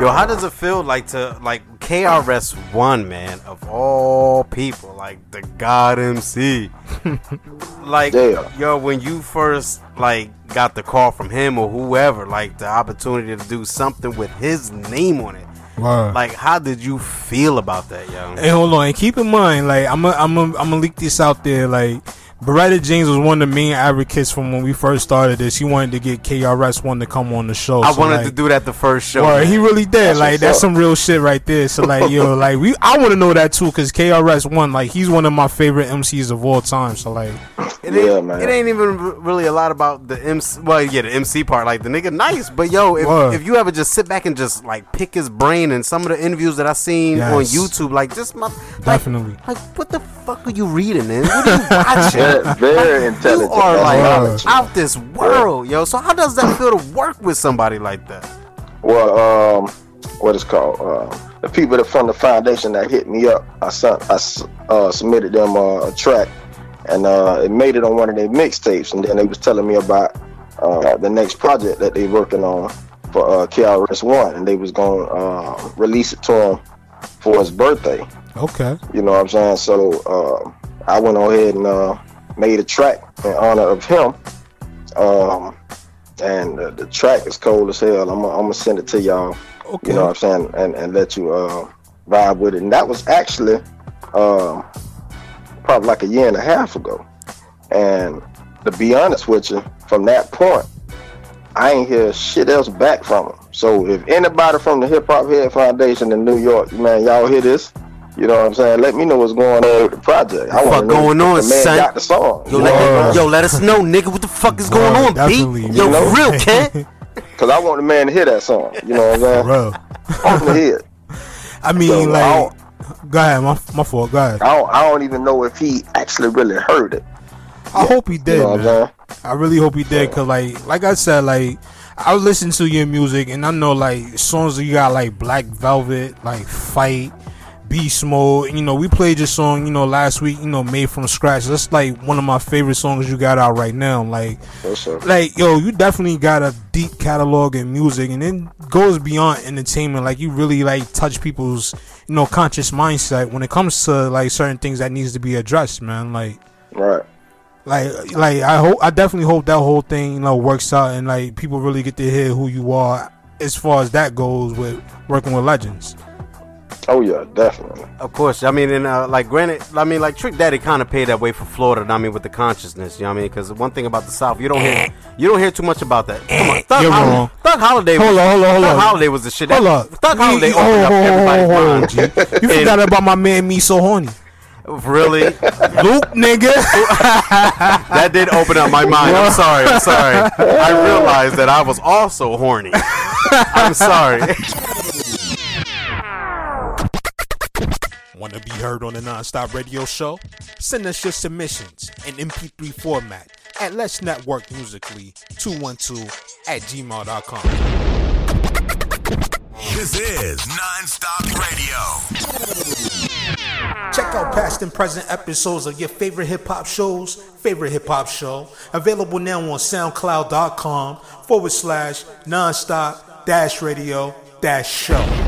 Yo, how does it feel like to like KRS One, man, of all people, like the God MC? like, yo, when you first like got the call from him or whoever, like the opportunity to do something with his name on it. Word. Like, how did you feel about that, yo? Hey, hold on, and keep in mind, like I'm, a, I'm, a, I'm gonna leak this out there. Like, Beretta James was one of the main advocates from when we first started this. He wanted to get KRS One to come on the show. I So, wanted like, to do that the first show. Word, man. he really did. That's like that's up. some real shit right there. So like yo, like we, I want to know that too because KRS One, like he's one of my favorite MCs of all time. So like, It ain't, it ain't even really a lot about the MC. Well, yeah, the MC part. Like the nigga, nice. But yo, Word. if, if you ever just sit back and just like pick his brain and some of the interviews that I seen on YouTube, like just my like, definitely. like what the fuck are you reading, man? What are you watching? Yeah, very intelligent. You are like knowledge. out this world, yo. So how does that feel to work with somebody like that? Well, um, what is called um, the people that from the foundation that hit me up. I sent, I uh, submitted them uh, a track, and uh, it made it on one of their mixtapes. And then they was telling me about uh, the next project that they working on for uh, KRS One, and they was gonna uh, release it to him for his birthday. okay, You know what I'm saying? So uh, I went on ahead and uh, made a track in honor of him. Um, and uh, the track is cold as hell. I'm gonna send it to y'all. Okay. You know what I'm saying? And, and let you uh, vibe with it. And that was actually um, probably like a year and a half ago. And to be honest with you, from that point, I ain't hear shit else back from him. So if anybody from the Hip Hop Head Foundation in New York, man, y'all hear this? You know what I'm saying? Let me know what's going on with the project. I Fuck want to going on, the man son? got the song. Yo, let, know what I'm yo, let us know, nigga. What the fuck is going Word, on, definitely, B? Yo, man. for real, Ken. Cause I want the man to hear that song. You know what I'm saying? bro. I want to hear. I mean, So, I like, go ahead, my my fault. Go ahead. I don't, I don't even know if he actually really heard it. I hope he did. know I'm man. I really hope he did, cause like, like I said, like I listen to your music, and I know like songs that you got like Black Velvet, like Fight, Beast Mode. You know, we played your song, you know, last week, you know, Made from Scratch. That's like one of my favorite songs you got out right now. Like, like yo, you definitely got a deep catalog in music and it goes beyond entertainment. Like, you really like touch people's, you know, conscious mindset when it comes to like certain things that needs to be addressed, man. Like, right. Like, like I hope, I definitely hope that whole thing, you know, works out and like people really get to hear who you are as far as that goes with working with legends. Oh yeah, definitely. Of course, I mean, and uh, like, granted, I mean, like Trick Daddy kind of paid that way for Florida. I mean, with the consciousness, you know what I mean? Because one thing about the South, you don't hear, you don't hear too much about that. Come on, Thug, You're Hol- wrong. Thug Holiday. Hold was, on, hold on, hold Thug on. Holiday was the shit. Hold that, up. Thug We- Holiday oh, opened up everybody's mind. G. You And- forgot about my man Me So Horny. Really? Luke, nigga. that did open up my mind. I'm sorry. I'm sorry. I realized that I was also horny. I'm sorry. Want to be heard on the Nonstop Radio Show? Send us your submissions in MP3 format at Let's Network Musically 212 at gmail.com. This is Nonstop Radio. Check out past and present episodes of your favorite hip hop shows, favorite hip hop show, available now on SoundCloud.com forward slash nonstop dash radio dash show.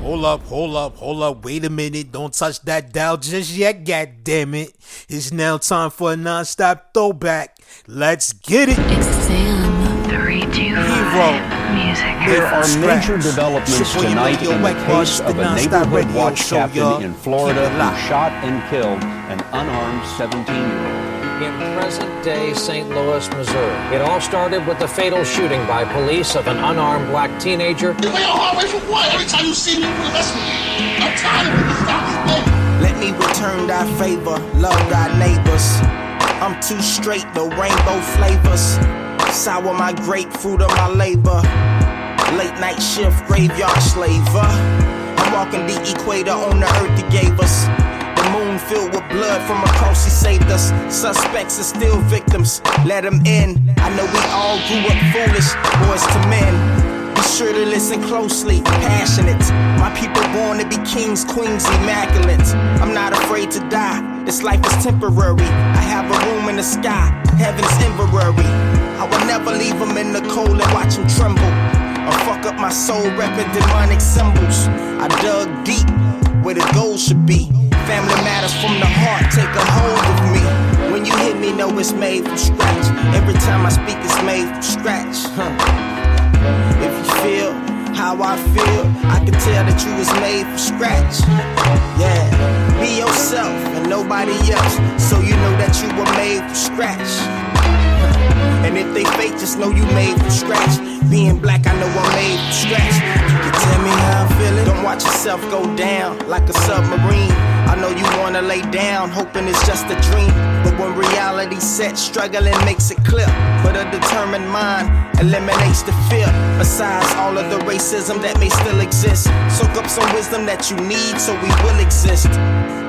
Hold up, hold up, hold up, wait a minute, don't touch that dial just yet, god damn it. It's now time for a nonstop throwback. Let's get it. It's Sam, Hero. There are major developments tonight in the case of a neighborhood watch captain in Florida who shot and killed an unarmed 17-year-old. In present day St. Louis, Missouri, it all started with the fatal shooting by police of an unarmed black teenager. You lay on hard way for what? Every time you see me, you put mess with me. I'm tired of it. Stop Let me return thy favor, love thy neighbors. I'm too straight, the rainbow flavors. Sour my grapefruit of my labor. Late night shift, graveyard slaver. I'm walking the equator on the earth he gave us. Moon filled with blood from a cross he saved us. Suspects are still victims, let them in. I know we all grew up foolish, boys to men. Be sure to listen closely, passionate. My people born to be kings, queens, immaculate. I'm not afraid to die. This life is temporary. I have a room in the sky, heaven's temporary. I will never leave them in the cold and watch them tremble. Or fuck up my soul, repping demonic symbols. I dug deep where the gold should be. Family matters from the heart, take a hold of me. When you hit me, know it's made from scratch. Every time I speak, it's made from scratch. Huh. If you feel how I feel, I can tell that you was made from scratch. Yeah, be yourself and nobody else, so you know that you were made from scratch. And if they fake, just know you made from scratch. Being black, I know I'm made from scratch. You can tell me how I'm feeling. Don't watch yourself go down like a submarine. I know you wanna lay down, hoping it's just a dream. But when reality sets, struggling makes it clear. But a determined mind eliminates the fear. Besides all of the racism that may still exist, soak up some wisdom that you need so we will exist.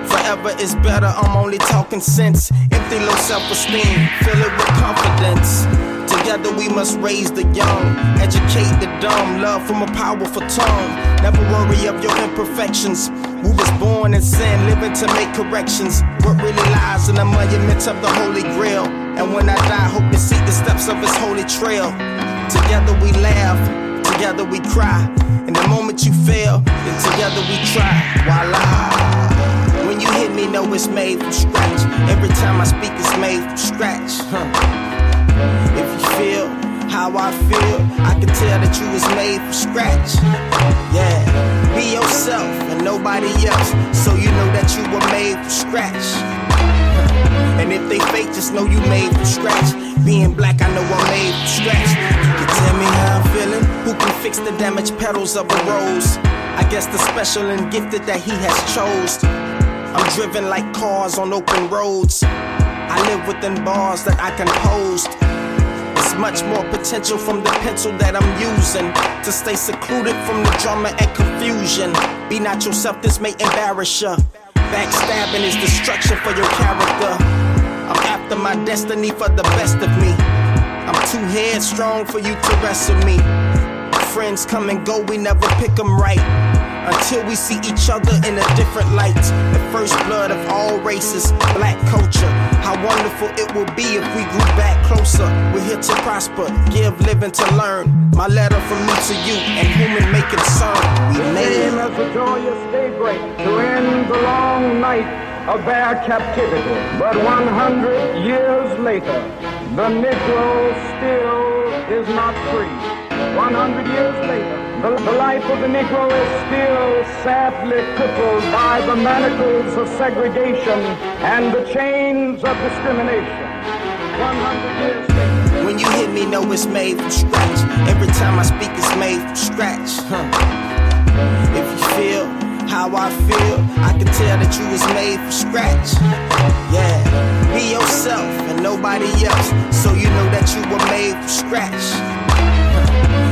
Forever is better, I'm only talking sense. Empty low self esteem, fill it with confidence. Together we must raise the young, educate the dumb, love from a powerful tongue. Never worry of your imperfections. We was born in sin, living to make corrections. What really lies in the monument of the Holy Grail. And when I die, hope to see the steps of His holy trail. Together we laugh, together we cry. And the moment you fail, then together we try. Voila. When you hit me, know it's made from scratch. Every time I speak, it's made from scratch. Huh. If feel how I feel, I can tell that you was made from scratch. Yeah, be yourself and nobody else, so you know that you were made from scratch. And if they fake, just know you made from scratch. Being black, I know I'm made from scratch. You can tell me how I'm feeling. Who can fix the damaged petals of a rose? I guess the special and gifted that he has chose. I'm driven like cars on open roads. I live within bars that I composed. Much more potential from the pencil that I'm using to stay secluded from the drama and confusion. Be not yourself, this may embarrass ya. Backstabbing is destruction for your character. I'm after my destiny for the best of me. I'm too headstrong for you to wrestle me. Friends come and go, we never pick 'em right. Until we see each other in a different light. The first blood of all races, black culture. How wonderful it would be if we grew back closer. We're here to prosper, give living to learn. My letter from me to you, and human may concern. We made as a joyous daybreak to end the long night of their captivity. But 100 years later, the Negro still is not free. 100 years later, the, the, life of the Negro is still sadly crippled by the manacles of segregation and the chains of discrimination. 100 years. When you hit me, know it's made from scratch. Every time I speak, it's made from scratch. Huh. If you feel how I feel, I can tell that you was made from scratch. Yeah, be yourself and nobody else, so you know that you were made from scratch.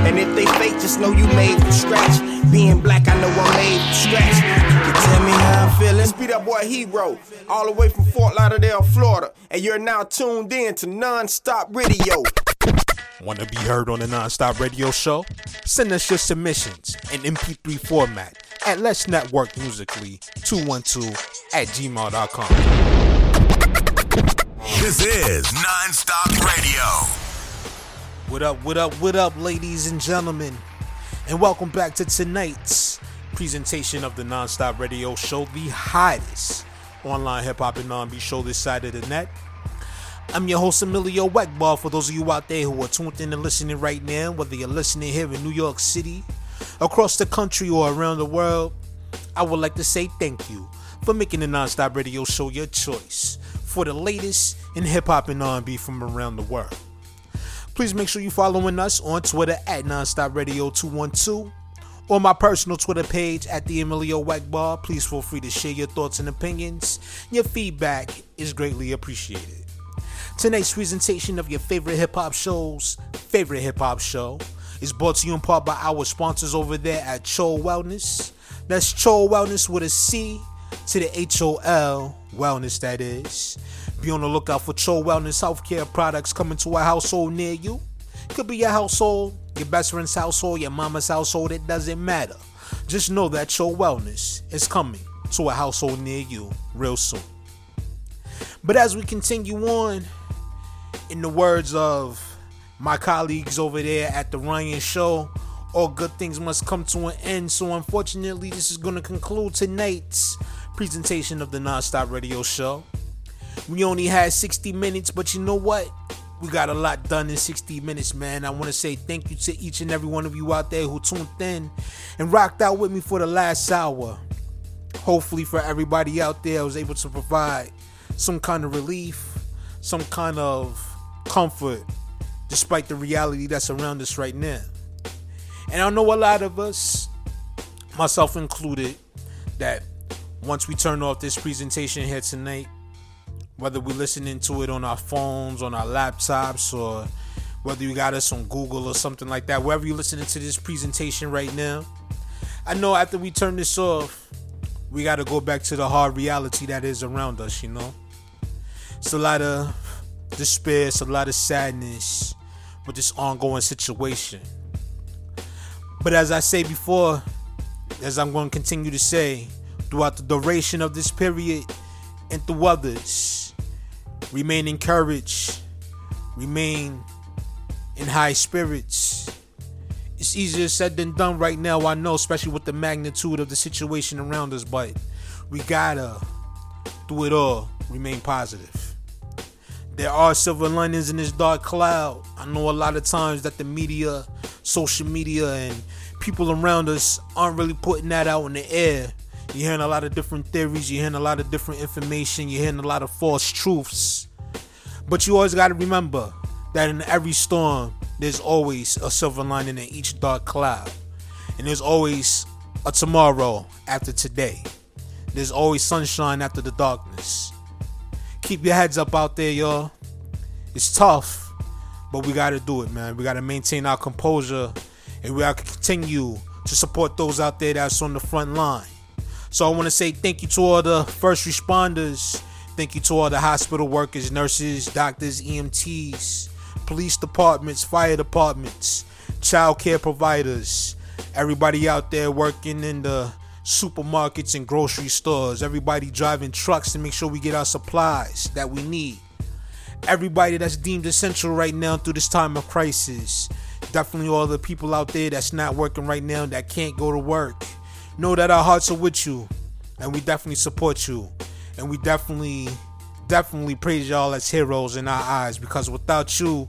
And if they fake, just know you made from scratch. Being black, I know I'm made from scratch. You can tell me how I'm feeling. Speed up boy Hero, all the way from Fort Lauderdale, Florida. And you're now tuned in to Non-Stop Radio. Want to be heard on the Non-Stop Radio Show? Send us your submissions in MP3 format at Let's Network Musically 212 at gmail.com. This is Non-Stop Radio. What up, what up, what up, ladies and gentlemen? And welcome back to tonight's presentation of the Nonstop Radio Show, the hottest online hip hop and R&B show this side of the net. I'm your host, Emilio Weckball. For those of you out there who are tuned in and listening right now, whether you're listening here in New York City, across the country, or around the world, I would like to say thank you for making the Nonstop Radio Show your choice for the latest in hip hop and R&B from around the world. Please make sure you're following us on Twitter at Nonstop Radio 212 or my personal Twitter page at the Emilio Wackbar. Please feel free to share your thoughts and opinions. Your feedback is greatly appreciated. Tonight's presentation of your favorite hip hop shows, favorite hip hop show, is brought to you in part by our sponsors over there at Cho Wellness. That's Cho Wellness with a C to the H O L Wellness, that is. Be on the lookout for Cho Wellness healthcare products coming to a household near you. Could be your household, your best friend's household, your mama's household, it doesn't matter. Just know that Cho Wellness is coming to a household near you real soon. But as we continue on, in the words of my colleagues over there at the Ryan Show, all good things must come to an end. So, unfortunately, this is going to conclude tonight's presentation of the Nonstop Radio Show. We only had 60 minutes, but you know what? We got a lot done in 60 minutes, man. I want to say thank you to each and every one of you out there who tuned in and rocked out with me for the last hour. Hopefully, for everybody out there, I was able to provide some kind of relief, some kind of comfort, despite the reality that's around us right now. And I know a lot of us, myself included, that once we turn off this presentation here tonight, whether we're listening to it on our phones, on our laptops, or whether you got us on Google or something like that, wherever you're listening to this presentation right now, I know after we turn this off, we got to go back to the hard reality that is around us, you know? It's a lot of despair, it's a lot of sadness with this ongoing situation. But as I say before, as I'm going to continue to say, throughout the duration of this period and through others, Remain encouraged. Remain in high spirits. It's easier said than done right now, I know, especially with the magnitude of the situation around us, but we gotta, through it all, remain positive. There are silver linings in this dark cloud. I know a lot of times that the media, social media, and people around us aren't really putting that out in the air you're hearing a lot of different theories, you're hearing a lot of different information, you're hearing a lot of false truths. But you always got to remember that in every storm, there's always a silver lining in each dark cloud. And there's always a tomorrow after today. There's always sunshine after the darkness. Keep your heads up out there, y'all. It's tough, but we got to do it, man. We got to maintain our composure and we got to continue to support those out there that's on the front line. So I want to say thank you to all the first responders. Thank you to all the hospital workers, nurses, doctors, EMTs, police departments, fire departments, child care providers, Everybody out there working in the supermarkets and grocery stores. Everybody driving trucks to make sure we get our supplies that we need. Everybody that's deemed essential right now through this time of crisis. Definitely all the people out there that's not working right now that can't go to work. Know that our hearts are with you and we definitely support you. And we definitely, definitely praise y'all as heroes in our eyes because without you,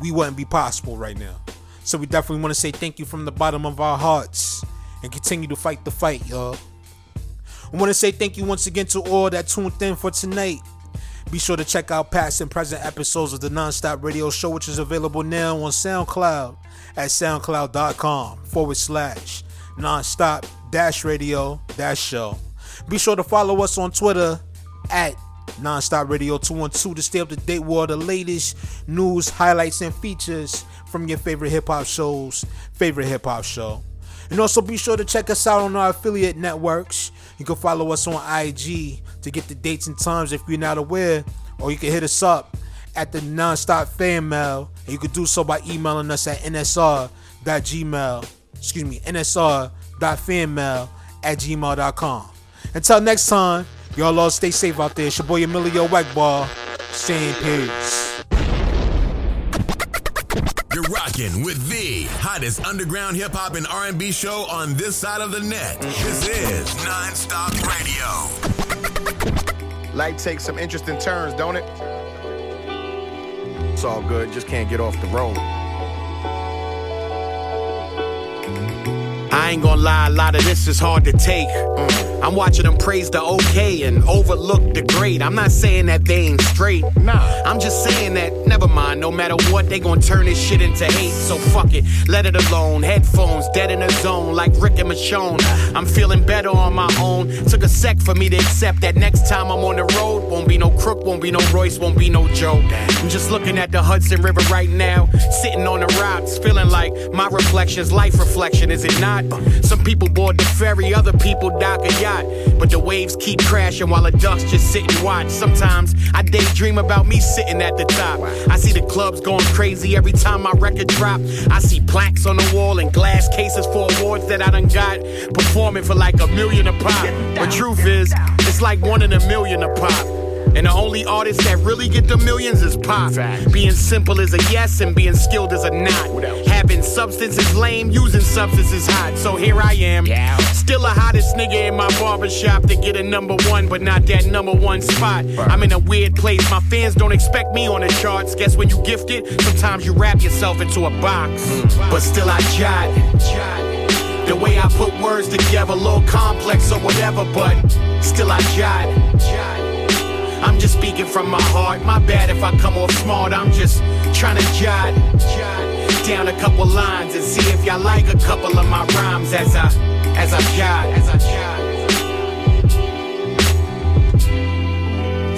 we wouldn't be possible right now. So we definitely want to say thank you from the bottom of our hearts and continue to fight the fight, y'all. I want to say thank you once again to all that tuned in for tonight. Be sure to check out past and present episodes of the Nonstop Radio Show, which is available now on SoundCloud at soundcloud.com forward slash nonstop dash radio dash show. Be sure to follow us on Twitter at Nonstop Radio 212 to stay up to date with all the latest news, highlights, and features from your favorite hip hop shows, favorite hip hop show. And also be sure to check us out on our affiliate networks. You can follow us on IG to get the dates and times if you're not aware, or you can hit us up at the Nonstop Fan Mail, and you can do so by emailing us at nsr.gmail, excuse me, nsr.fanmail at gmail.com. Until next time, y'all all stay safe out there. It's your boy Emilio Wagball, saying peace. You're rocking with the hottest underground hip hop and R&B show on this side of the net. This is Nonstop Radio. Life takes some interesting turns, don't it? It's all good, just can't get off the road. I ain't gonna lie, a lot of this is hard to take. Mm. I'm watching them praise the okay and overlook the great. I'm not saying that they ain't straight. Nah. I'm just saying that, never mind, no matter what, they gonna turn this shit into hate. So fuck it, let it alone. Headphones, dead in the zone, like Rick and Michonne. I'm feeling better on my own. Took a sec for me to accept that next time I'm on the road, won't be no crook, won't be no Royce, won't be no Joe. I'm just looking at the Hudson River right now, sitting on the rocks, feeling like my reflection's life reflection, is it not? Some people board the ferry, other people dock a yacht. But the waves keep crashing while the ducks just sit and watch. Sometimes I daydream about me sitting at the top. I see the clubs going crazy every time my record drop. I see plaques on the wall and glass cases for awards that I done got. Performing for like a million a pop. But truth is, it's like one in a million a pop. And the only artists that really get the millions is pop. Being simple is a yes and being skilled is a not. Having substance is lame, using substance is hot. So here I am, still the hottest nigga in my barbershop to get a number one, but not that number one spot. I'm in a weird place, my fans don't expect me on the charts. Guess when you gifted, sometimes you wrap yourself into a box. Mm. But still I jot. The way I put words together, a little complex or whatever, but still I jot. I'm just speaking from my heart. My bad if I come off smart. I'm just trying to jot down a couple lines and see if y'all like a couple of my rhymes as I as I jot as I jot.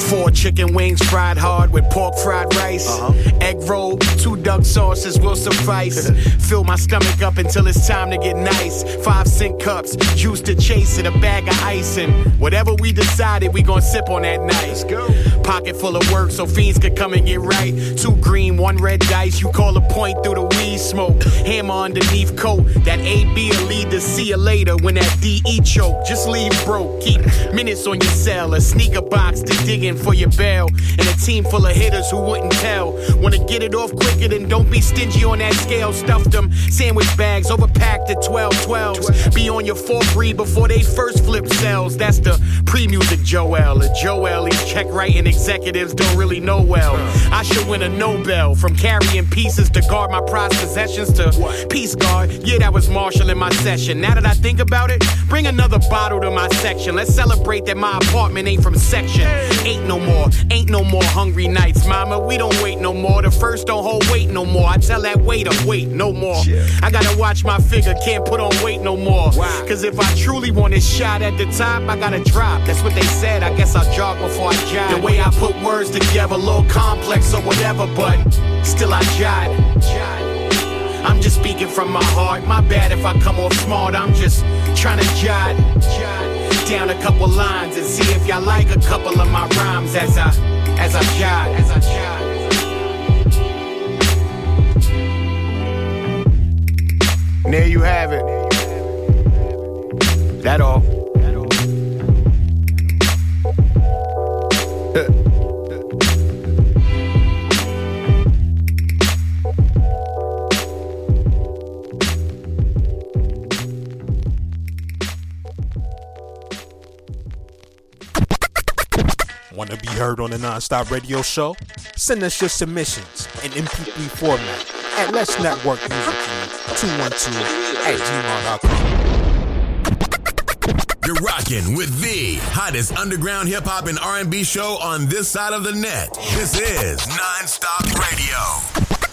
Four chicken wings fried hard with pork fried rice. Uh-huh. Egg roll, two duck sauces will suffice. Fill my stomach up until it's time to get nice. Five cent cups, juice to chase it, a bag of ice. And whatever we decided, we gon' sip on that night. Let's go. Pocket full of work so fiends could come and get right. Two green, one red dice. You call a point through the weed smoke. Hammer underneath coat. That AB will lead to see you later when that DE choke. Just leave broke. Keep minutes on your cell. A sneaker box to dig in for your bail. And a team full of hitters who wouldn't tell. Wanna get it off quicker, then don't be stingy on that scale. Stuff them sandwich bags overpacked at 12 12s. Be on your fourth read before they first flip cells. That's the pre music Joel. A Joel, these check writing executives don't really know well. I should win a Nobel from carrying pieces to guard my prized possessions to peace guard. Yeah, that was Marshall in my session. Now that I think about it, bring another bottle to my section. Let's celebrate that my apartment ain't from section. Ain't no more, ain't no more hungry nights, mama. We don't wait no more. The first don't hold weight no more. I tell that waiter, wait no more. I gotta watch my figure, can't put on weight no more. Cause if I truly want a shot at the top, I gotta drop. That's what they said. I guess I'll jog before I jog. The way I put words together, a little complex or whatever, but still I jot. I'm just speaking from my heart. My bad if I come off smart. I'm just trying to jot down a couple lines and see if y'all like a couple of my rhymes as I as I jot as I jot. There you have it. That all. Uh. Want to be heard on the Nonstop Radio Show? Send us your submissions in MP3 format at Let's Network Music 212 at gmail.com. You're rocking with the hottest underground hip hop and R&B show on this side of the net. This is Nonstop Radio.